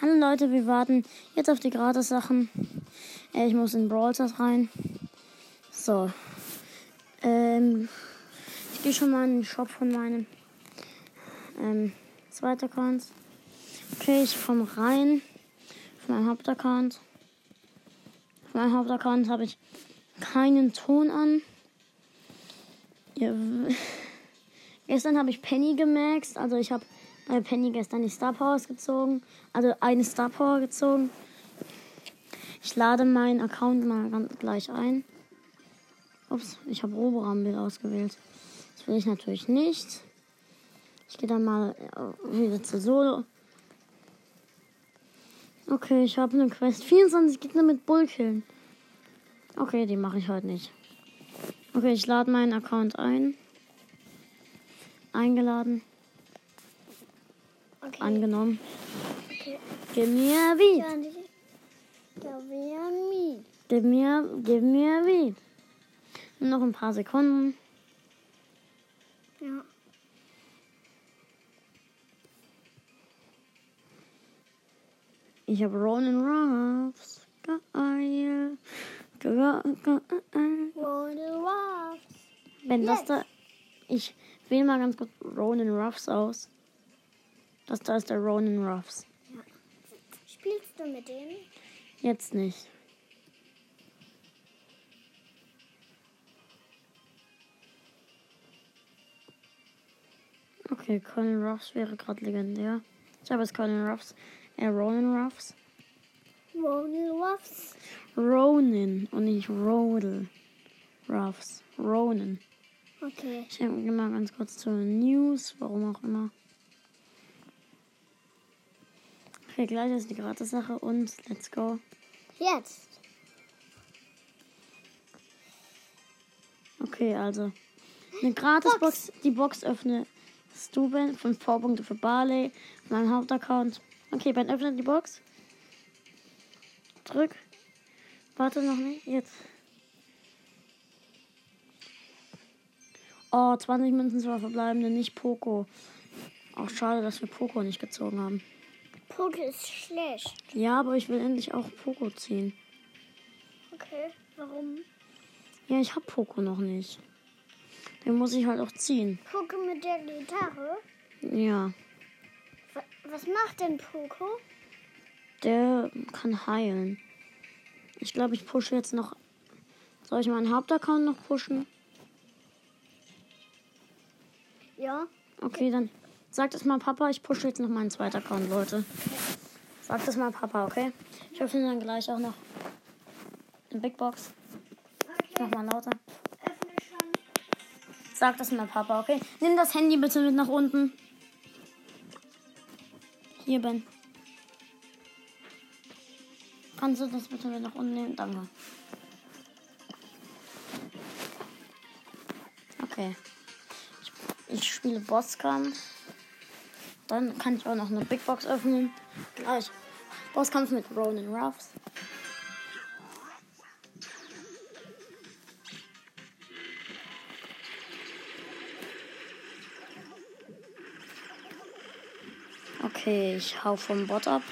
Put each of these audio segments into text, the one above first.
Hallo Leute, wir warten jetzt auf die Gratis-Sachen. Ich muss in Brawl Stars rein. So. Ähm, ich gehe schon mal in den Shop von meinem ähm, zweiten Account. Okay, ich komme rein. Auf meinem Hauptaccount. Auf meinem Hauptaccount habe ich keinen Ton an. Ja, gestern habe ich Penny gemaxt. Also ich habe bei Penny gestern die Star Powers gezogen. Also eine Star Power gezogen. Ich lade meinen Account mal ganz gleich ein. Ups, ich habe Roborumble ausgewählt. Das will ich natürlich nicht. Ich gehe dann mal äh, wieder zu Solo. Okay, ich habe eine Quest. 24 Gegner mit Bullkillen. Okay, die mache ich heute nicht. Okay, ich lade meinen Account ein. Eingeladen. Okay. Angenommen. okay. Gib mir wie. Ja, die- Da wäre mi. Gib mir, gib mir wie. Nur noch ein paar Sekunden. Ja. Ich habe Ronan Ruffs. Geil. Ge- ge- ge- Roll Ruffs. Wenn das da. Ich wähle mal ganz kurz Ronan Ruffs aus. Das da ist der Ronan Ruffs. Spielst du mit dem? Jetzt nicht. Okay, Colin Ruffs wäre gerade legendär. Ich habe jetzt Colin Ruffs. Äh, Ronan Ruffs. Roll Ruffs. Ronin und nicht Rodel. Ruffs. Ronan. Okay. Ich gehe mal ganz kurz zur News, warum auch immer. Okay, gleich ist die Gratis-Sache und let's go. Jetzt. Okay, also. Eine Gratis-Box. Die Box öffne du, Ben. 5 Vorpunkte für Barley. Mein Hauptaccount. Okay, Ben, öffne die Box. Drück. Warte noch nicht. Jetzt. Oh, 20 Münzen zur verbleibende, nicht Poco. Auch schade, dass wir Poco nicht gezogen haben. Poke ist schlecht. Ja, aber ich will endlich auch Poco ziehen. Okay. Warum? Ja, ich hab Poco noch nicht. Den muss ich halt auch ziehen. Poke mit der Gitarre. Ja. Wa- Was macht denn Poco? Der kann heilen. Ich glaube, ich pushe jetzt noch. Soll ich meinen Hauptaccount noch pushen? Ja. Okay, dann sag das mal Papa. Ich pushe jetzt noch meinen zweiten Account, Leute. Sag das mal Papa, okay? Ich öffne dann gleich auch noch eine Big Box. Ich mach mal lauter. Sag das mal Papa, okay? Nimm das Handy bitte mit nach unten. Hier, Ben. Kannst du das bitte mit nach unten nehmen? Danke. Okay. Ich, ich spiele Bosskampf. Dann kann ich auch noch eine Big Box öffnen. Gleich. Bosskampf mit Ronan Ruffs. Okay, ich hau vom Bot ab.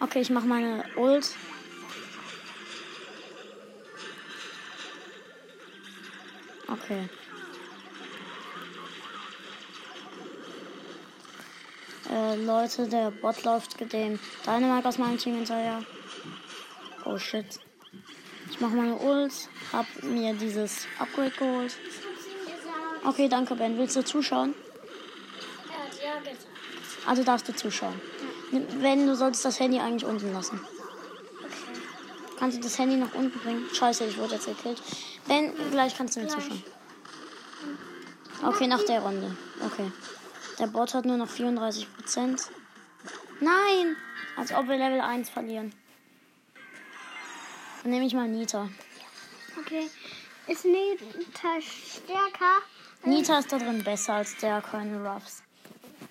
Okay, ich mache meine Ult. Okay. Äh, Leute, der Bot läuft dem Dynamite aus meinem Team hinterher. Oh shit. Ich mache meine Ult, hab mir dieses Upgrade geholt. Okay, danke Ben. Willst du zuschauen? Ja gesagt. Also darfst du zuschauen. Wenn du solltest das Handy eigentlich unten lassen. Okay. Kannst du das Handy nach unten bringen? Scheiße, ich wurde jetzt gekillt. Ben, gleich kannst du mir zuschauen. Okay, nach der Runde. Okay. Der Bot hat nur noch 34 Prozent. Nein! Als ob wir Level 1 verlieren. Dann nehme ich mal Nita. Okay. Ist Nita stärker? Nita ist da drin besser als der Colonel Ruffs.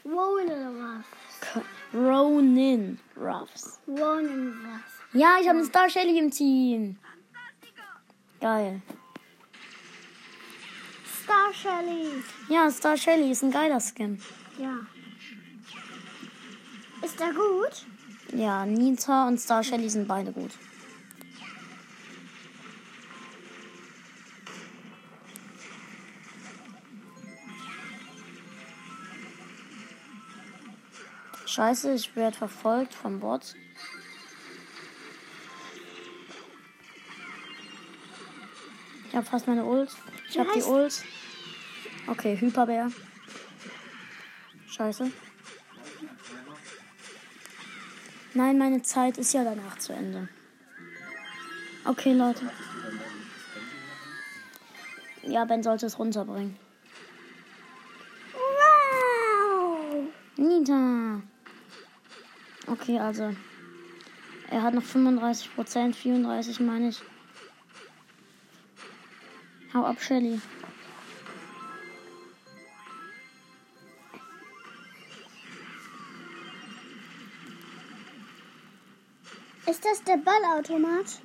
Roll Ruffs. Ronin Ruffs. Roll Ruffs. Ja, ich habe eine Star Shelly im Team. Geil. Star Shelly. Ja, Star Shelly ist ein geiler Skin. Ja. Ist er gut? Ja, Nita und Star Shelly sind beide gut. Scheiße, ich werde verfolgt vom Bot. Ich habe fast meine Ult. Ich habe die Ult. Okay, Hyperbär. Scheiße. Nein, meine Zeit ist ja danach zu Ende. Okay, Leute. Ja, Ben sollte es runterbringen. Wow. Nita. Okay, also. Er hat noch 35 Prozent, 34 meine ich. Hau ab, Shelly. Ist das der Ballautomat?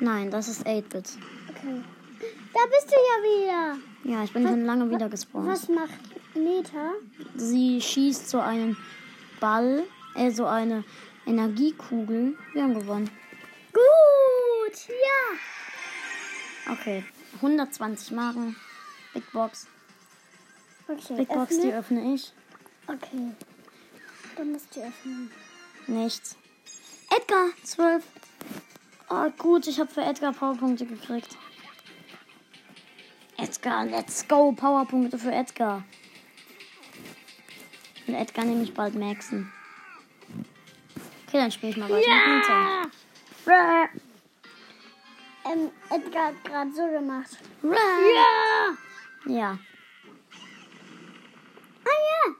Nein, das ist 8-Bit. Okay. Da bist du ja wieder. Ja, ich bin schon lange wieder gespawnt. Was macht Nita? Sie schießt so einen Ball, äh, so eine Energiekugel. Wir haben gewonnen. Gut, ja. Okay, 120 Marken. Big Box. Okay, Big Box, die öffne. öffne ich. Okay. Dann musst du öffnen. Nichts. Edgar, 12. Oh, gut, ich habe für Edgar Powerpunkte gekriegt. Edgar, let's go. Powerpunkte für Edgar. Und Edgar nehme ich bald maxen. Okay, dann spiele ich mal weiter mit Nita. Ähm, Edgar hat gerade so gemacht. Ja! Ja. Ah ja.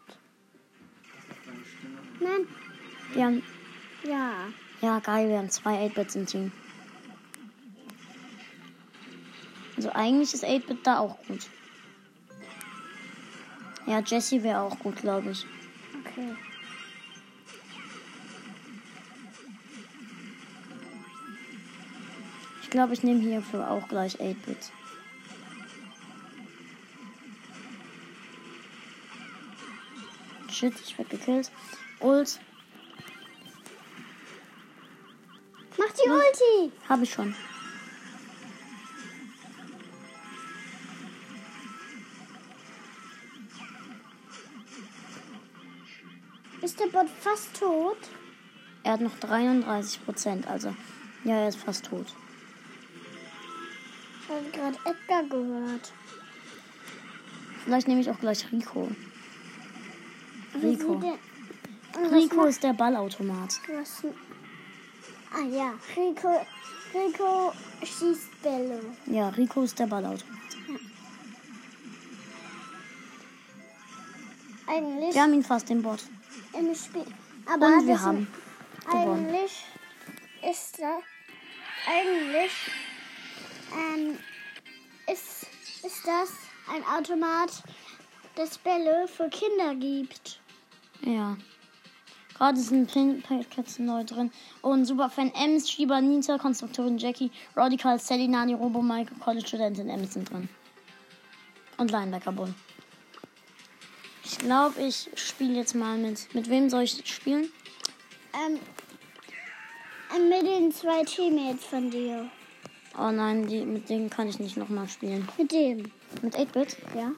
Nein. Wir haben, Ja. ja, geil, wir haben zwei 8-Bits im Team. Also eigentlich ist 8-Bit da auch gut. Ja, Jessie wäre auch gut, glaube ich. Okay. Ich glaube, ich nehme hierfür auch gleich 8-Bit. Shit, ich werde gekillt. Ult, Mach die Ulti. habe ich schon. Ist der Bot fast tot? Er hat noch 33 Prozent, also ja, er ist fast tot. Ich habe gerade Edgar gehört. Vielleicht nehme ich auch gleich Rico. Rico. Rico ist der Ballautomat. was- Ah ja, Rico, Rico schießt Bälle. Ja, Rico ist der Ballautomat. Eigentlich Wir haben ihn fast im Bot. im Spiel. Aber Und wir haben gewonnen. Eigentlich ist das. Eigentlich ähm, ist, ist das ein Automat, das Bälle für Kinder gibt. Ja. Gerade sind Pin Packets neu drin. Und Superfan Ems, Shiba, Nita, Konstruktorin Jackie, Radical, Sally, Nani, Robo, Mike, College-Studentin Ems sind drin. Und Linebacker Bull. Ich glaube, ich spiele jetzt mal mit. Mit wem soll ich spielen? Ähm, ähm, mit den zwei Teammates von dir. Oh nein, die, mit denen kann ich nicht nochmal spielen. Mit dem. Mit 8-Bit? Ja.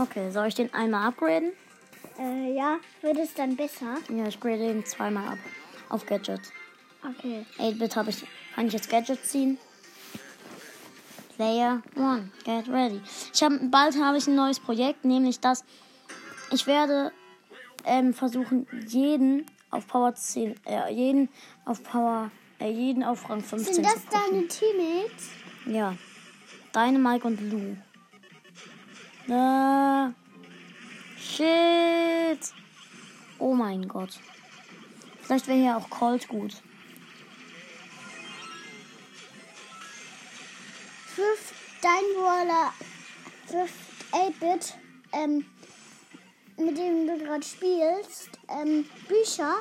Okay, soll ich den einmal upgraden? Äh, ja, wird es dann besser? Ja, ich grade den zweimal ab. Auf Gadget. Okay. 8-Bit habe ich. Kann ich jetzt Gadget ziehen? Player one, get ready. Ich habe bald habe ich ein neues Projekt, nämlich das. Ich werde ähm, versuchen, jeden auf Power 10, äh, jeden auf Power, äh, jeden auf Rang 15 Sind das deine Teammates? Ja. Deine Mike und Lou. Äh, shit. Oh mein Gott. Vielleicht wäre hier auch Colt gut. Wirft dein Brawler, wirft 8-Bit, ähm, mit dem du gerade spielst, ähm, Bücher?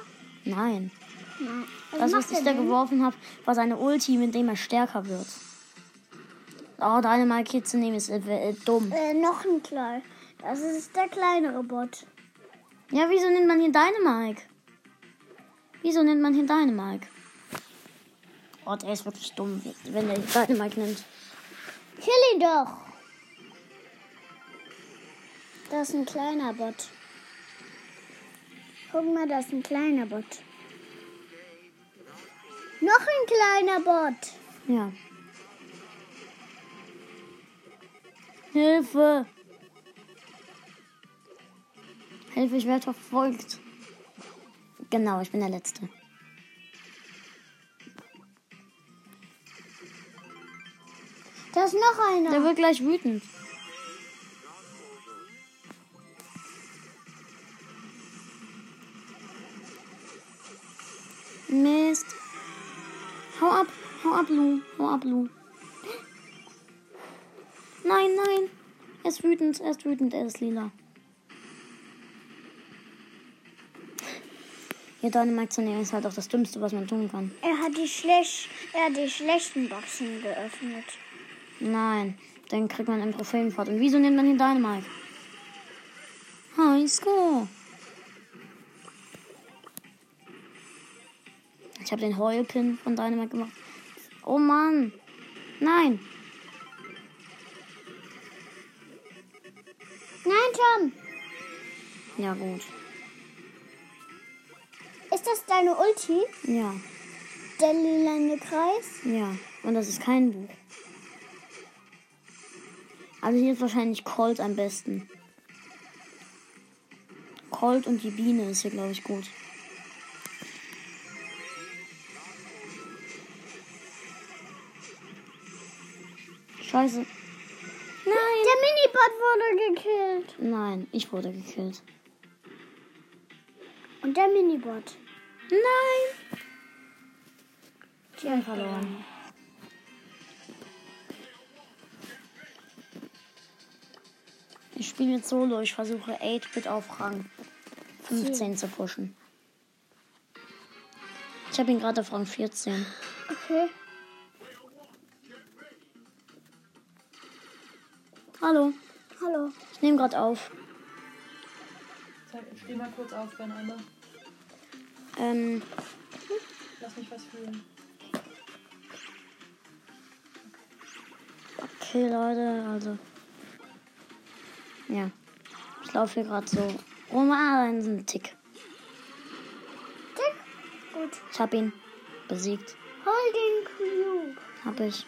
Nein. Nein. Was Das, was ich da denn? geworfen habe, war seine Ulti, mit dem er stärker wird. Oh, deine zu nehmen ist äh, äh, dumm. Äh, noch ein klein. Das ist der kleinere Bot. Ja, wieso nennt man hier Dynamike? Wieso nennt man hier Dynamike? Oh, der ist wirklich dumm, wenn er Dynamike nennt. Kill ihn doch. Das ist ein kleiner Bot. Guck mal, das ist ein kleiner Bot. Noch ein kleiner Bot. Ja. Hilfe! Hilfe, ich werde verfolgt. Genau, ich bin der Letzte. Da ist noch einer. Der wird gleich wütend. Mist. Hau ab, hau ab, Lu. Hau ab, Lu. Nein, nein. Er ist wütend, er ist wütend, er ist lila. Ja, Dynamite zu nehmen ist halt auch das Dümmste, was man tun kann. Er hat die schlecht, er hat die schlechten Boxen geöffnet. Nein, dann kriegt man einen Trophäenfahrt. Und wieso nennt man ihn Dynamite? High Score. Ich habe den Heulpin von Dynamite gemacht. Oh Mann. Nein. Nein, Tom. Ja, gut. Ist das deine Ulti? Ja, Der lilane Kreis? ja. Und das ist kein Buch. Also hier ist wahrscheinlich Colt am besten. Colt und die Biene ist hier, glaube ich, gut. Scheiße. Nein. Der Minibot wurde gekillt. Nein, ich wurde gekillt. Und der Minibot. Nein. Die haben verloren. Ich spiele jetzt Solo. Ich versuche 8-Bit auf Rang 15 zu pushen. Ich habe ihn gerade auf Rang 14. Okay. Hallo. Hallo. Ich nehme gerade auf. Sag, steh mal kurz auf, Ben, einmal. Ähm, Lass mich was fühlen. okay, Leute, also. Ja. Ich laufe hier gerade so rum, aber ein Tick. Tick. Gut. Ich habe ihn besiegt. Holding Cube. Hab ich.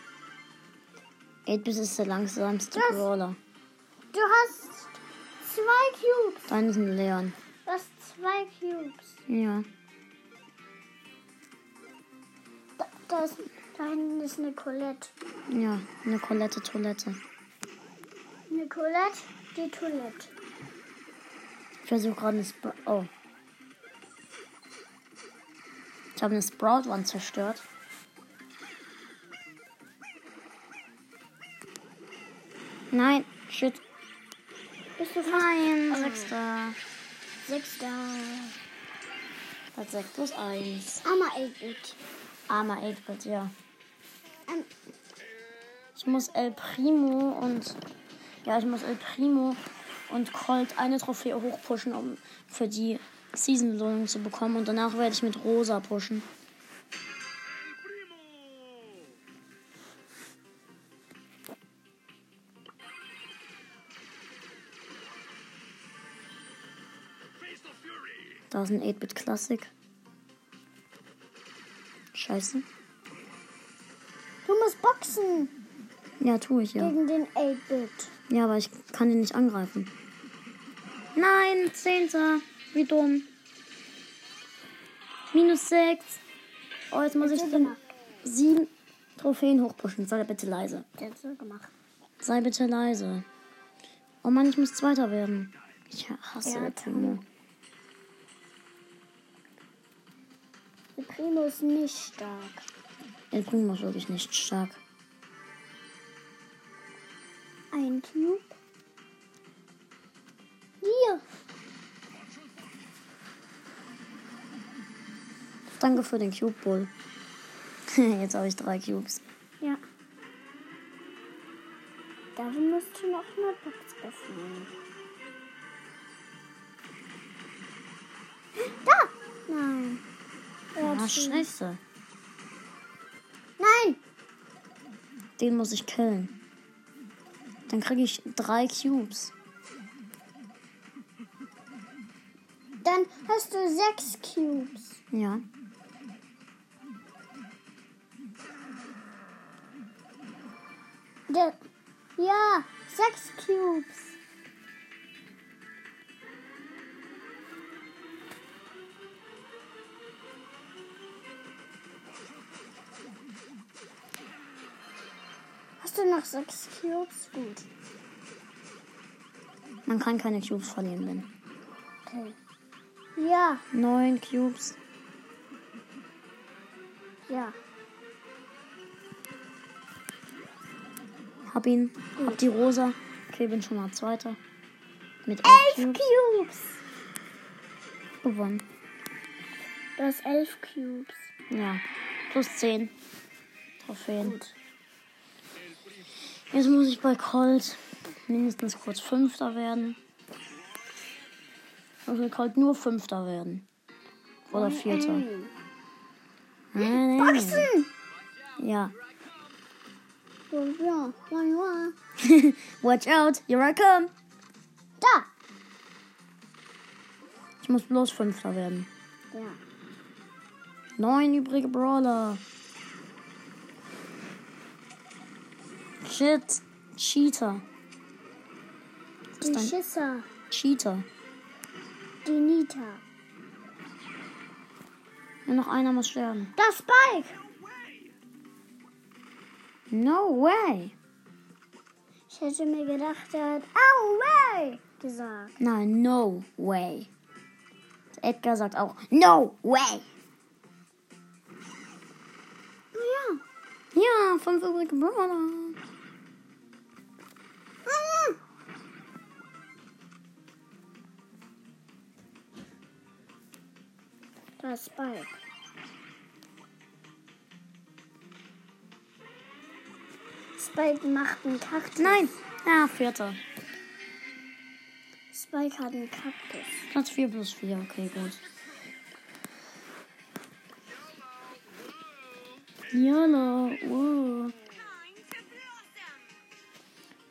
8-Bit ist der langsamste Was? Brawler. Du hast zwei Cubes. Dein ist ein Leon. Du hast zwei Cubes. Ja. Da, ist, da hinten ist eine Colette. Ja, eine Colette Toilette. Eine Colette, die Toilette. Ich versuche gerade eine Sprout. Oh. Ich habe eine Sprout One zerstört. Nein, shit. Bist du fast Nein, Oh. sechster. Sechster. Das 6 plus 1. Armer 8-Bit. Armer 8-Bit, ja. Ähm, Ich muss El Primo und. Ja, ich muss El Primo und Colt eine Trophäe hochpushen, um für die Season-Belohnung zu bekommen. Und danach werde ich mit Rosa pushen. Da ist ein 8-Bit Classic. Scheiße. du musst boxen Ja, tue ich ja. gegen den 8-Bit. Ja, aber ich kann ihn nicht angreifen. Nein, Zehnter. Wie dumm. Minus sechs. Oh, jetzt muss ich den gemacht. sieben Trophäen hochpushen. Sei bitte leise. Sei bitte leise. Oh Mann, ich muss Zweiter werden. Ich hasse Ja, El Primo. Der Primo ist nicht stark. El Primo ist wirklich nicht stark. Ein Cube. Hier. Danke für den Cube Bull. Jetzt habe ich drei Cubes. Ja. Dafür musst du noch eine Box öffnen. Scheiße. Nein! Den muss ich killen. Dann kriege ich drei Cubes. Dann hast du sechs Cubes. Ja. Ja, sechs Cubes. Sechs Cubes? Gut. Man kann keine Cubes verlieren, Ben. Okay. Ja, Neun Cubes. ja. Hab ihn. Hab die rosa. Okay, bin schon mal Zweiter. Mit elf Elf Cubes. Cubes. Gewonnen. Du hast elf Cubes. Ja. Plus zehn. Trophäen. Gut. Jetzt muss ich bei Colt mindestens kurz Fünfter werden. Ich muss bei Colt nur Fünfter werden. Oder Vierter. Nein, nein. Boxen! Ja. Watch out, here I come. Da! Ich muss bloß Fünfter werden. Ja. Neun übrige Brawler. Shit. Cheater. Die Schisser. Cheater. Die Nita. Ja, noch einer muss sterben. Das Spike! No way. Ich hätte mir gedacht, er hat Au, way! gesagt. Nein, no way. Edgar sagt auch no way. Ja. Ja, fünf übrige Brawler. Das Spike. Spike macht einen Kaktus. Nein. Ja, vierter. Spike hat einen Kaktus. Platz 4 plus 4. Okay, gut. Jalla. Uh.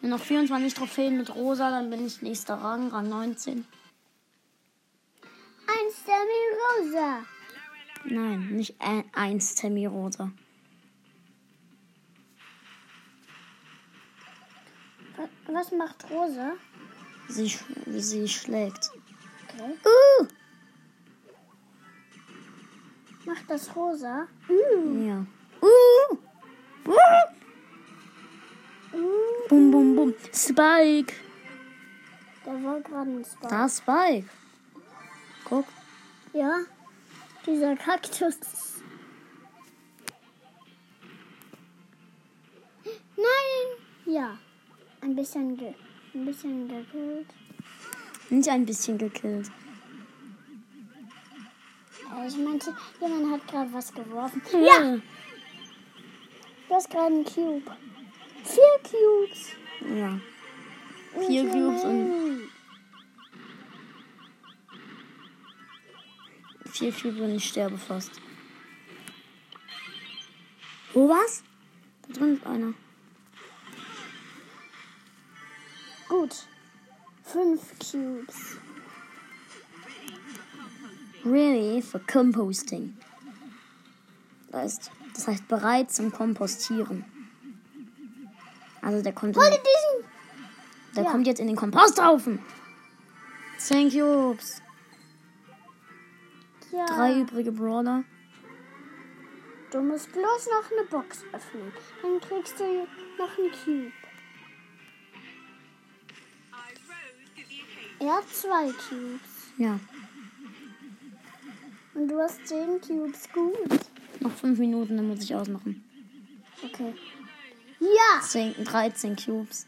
Nur noch 24 Trophäen mit Rosa, dann bin ich nächster Rang, Rang 19. Rosa. Nein, nicht ein, eins Tammy Rosa. Wa- Was macht Rosa? Sie, sie schlägt. Okay. Uh! Macht das Rosa? Uh. Ja. Uh! Uh! Uh. Bum, bum, bum. Spike. Da war gerade ein Spike. Da ist Spike. Guck. Ja. Dieser Kaktus. Nein. Ja. Ein bisschen ge ein bisschen gekillt. Nicht ein bisschen gekillt. Äh, Ich meinte, jemand hat gerade was geworfen. Ja. Du hast gerade einen Cube. Vier Cubes. Ja. Vier Cubes und vier Cubes und ich sterbe fast. Wo was? Da drin ist einer. Gut. Fünf Cubes. Really? For composting. Das heißt, das heißt bereit zum Kompostieren. Also der kommt, Hol diesen. der ja. kommt jetzt in den Komposthaufen. Zehn Cubes. Ja. Drei übrige Brawler. Du musst bloß noch eine Box öffnen. Dann kriegst du noch einen Cube. Er hat zwei Cubes. Ja. Und du hast zehn Cubes. Gut. Noch fünf Minuten, dann muss ich ausmachen. Okay. Ja. 10, 13 Cubes.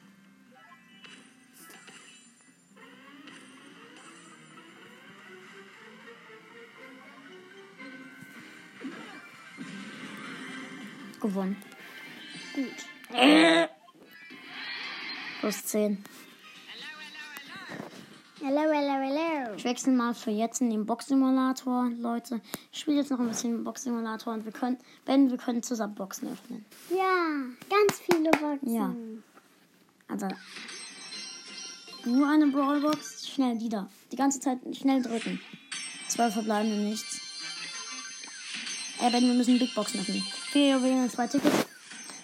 Gewonnen. Gut. Plus 10. Hello, hello, hello. Ich wechsle mal für jetzt in den Box-Simulator, Leute. Ich spiele jetzt noch ein bisschen Box-Simulator und wir können, wenn wir können zusammen Boxen öffnen. Ja, ganz viele Boxen. Ja. Also nur eine Brawlbox, schnell die da. Die ganze Zeit schnell drücken. Zwei verbleibende nichts. Äh, Ben, wir müssen Big Box öffnen. Vier Juwelen, zwei Tickets.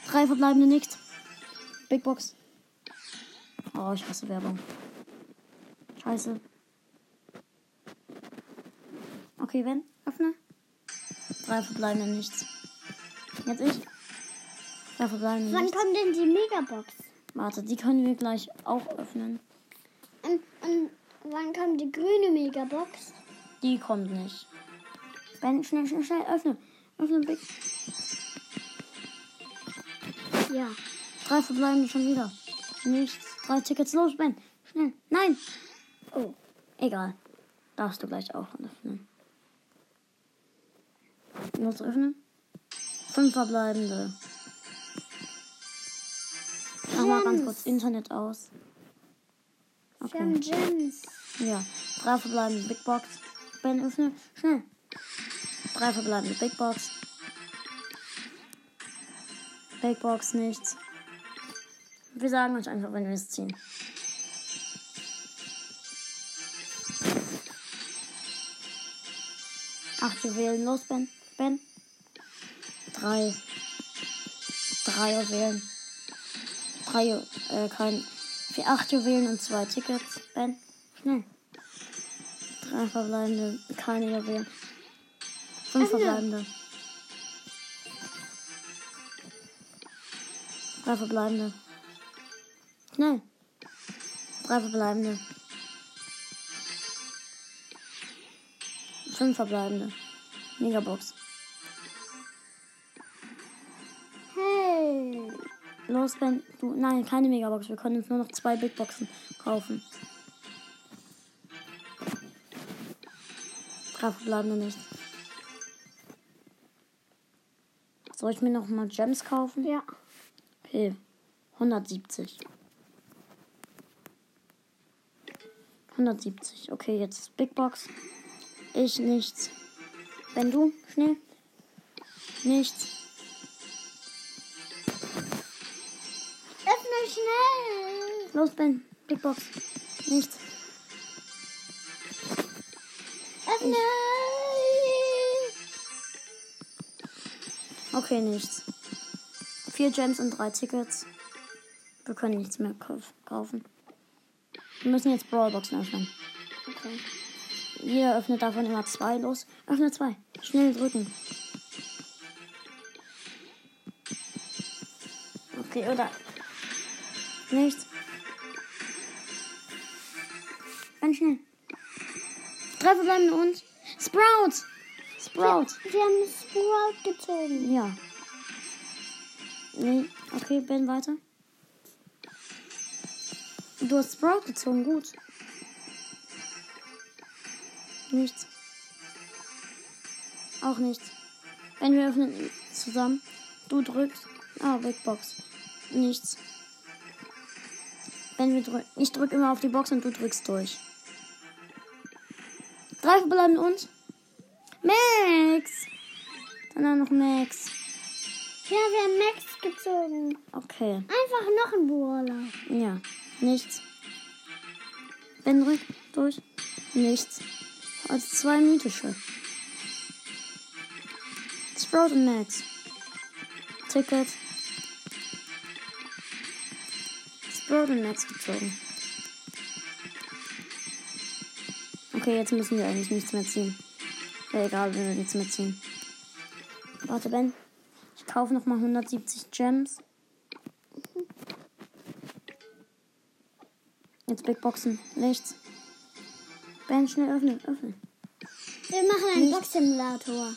Drei verbleibende nichts. Big Box. Oh, ich hasse Werbung. Scheiße. Okay, Ben, öffne. Drei verbleibende nichts. Jetzt ich. Drei verbleibende Wann nichts. kommt denn die Megabox? Warte, die können wir gleich auch öffnen. Und, und wann kommt die grüne Megabox? Die kommt nicht. Ben, schnell, schnell, schnell, öffne. Öffne, Big. Ja. Drei verbleibende schon wieder. Nichts. Drei Tickets los, Ben. Schnell. Nein. Oh, egal. Darfst du gleich auch öffnen. Los, öffnen. Fünf verbleibende. Mach mal ganz kurz Internet aus. Okay. Gems. Ja. Drei verbleibende Big Box. Ben, öffne. Schnell. Drei verbleibende Big Box. Big Box, nichts. Wir sagen euch einfach, wenn wir es ziehen. Acht Juwelen, los, Ben. Ben. Drei. Drei Juwelen. Drei, äh, kein. Vier, acht Juwelen und zwei Tickets. Ben, schnell. Drei verbleibende, keine Juwelen. Fünf verbleibende. Drei verbleibende. Schnell. Drei verbleibende. Fünf verbleibende. Megabox. Hey. Los, Ben. Du, nein, keine Megabox. Wir können uns nur noch zwei Big Boxen kaufen. Drei verbleibende nicht. Soll ich mir noch mal Gems kaufen? Ja. Okay. 170. 170. Okay, jetzt Big Box. Ich nichts. Wenn du, schnell. Nichts. Öffne schnell. Los, Ben. Big Box. Nichts. Öffne. Okay, nichts. Vier Gems und drei Tickets. Wir können nichts mehr kauf- kaufen. Wir müssen jetzt Brawlboxen öffnen. Okay. Jeder öffnet davon immer zwei. Los, öffne zwei. Schnell drücken. Okay, oder? Nichts. Ganz schnell. Drei verbleibende und Sprout. Sprout. Wir haben Sprout gezogen. Ja. Nee, okay, Ben weiter. Du hast Sprout gezogen, gut. Nichts. Auch nichts. Wenn wir öffnen zusammen. Du drückst. Ah, Big Box. Nichts. Wenn wir drücken. Ich drück immer auf die Box und du drückst durch. Drei verbleiben uns. Max! Dann noch Max. Ja, wir haben Max gezogen. Okay. Einfach noch ein Brawler. Ja. Nichts. Ben drückt durch. Nichts. Also zwei mythische. Sprout und Max. Ticket. Sprout und Max gezogen. Okay, jetzt müssen wir eigentlich nichts mehr ziehen. Egal, wenn wir nichts mehr ziehen. Warte, Ben. Ich kaufe nochmal 170 Gems. Jetzt Big Boxen. Nichts. Ben, schnell öffnen, öffnen. Wir machen einen. Box-Simulator.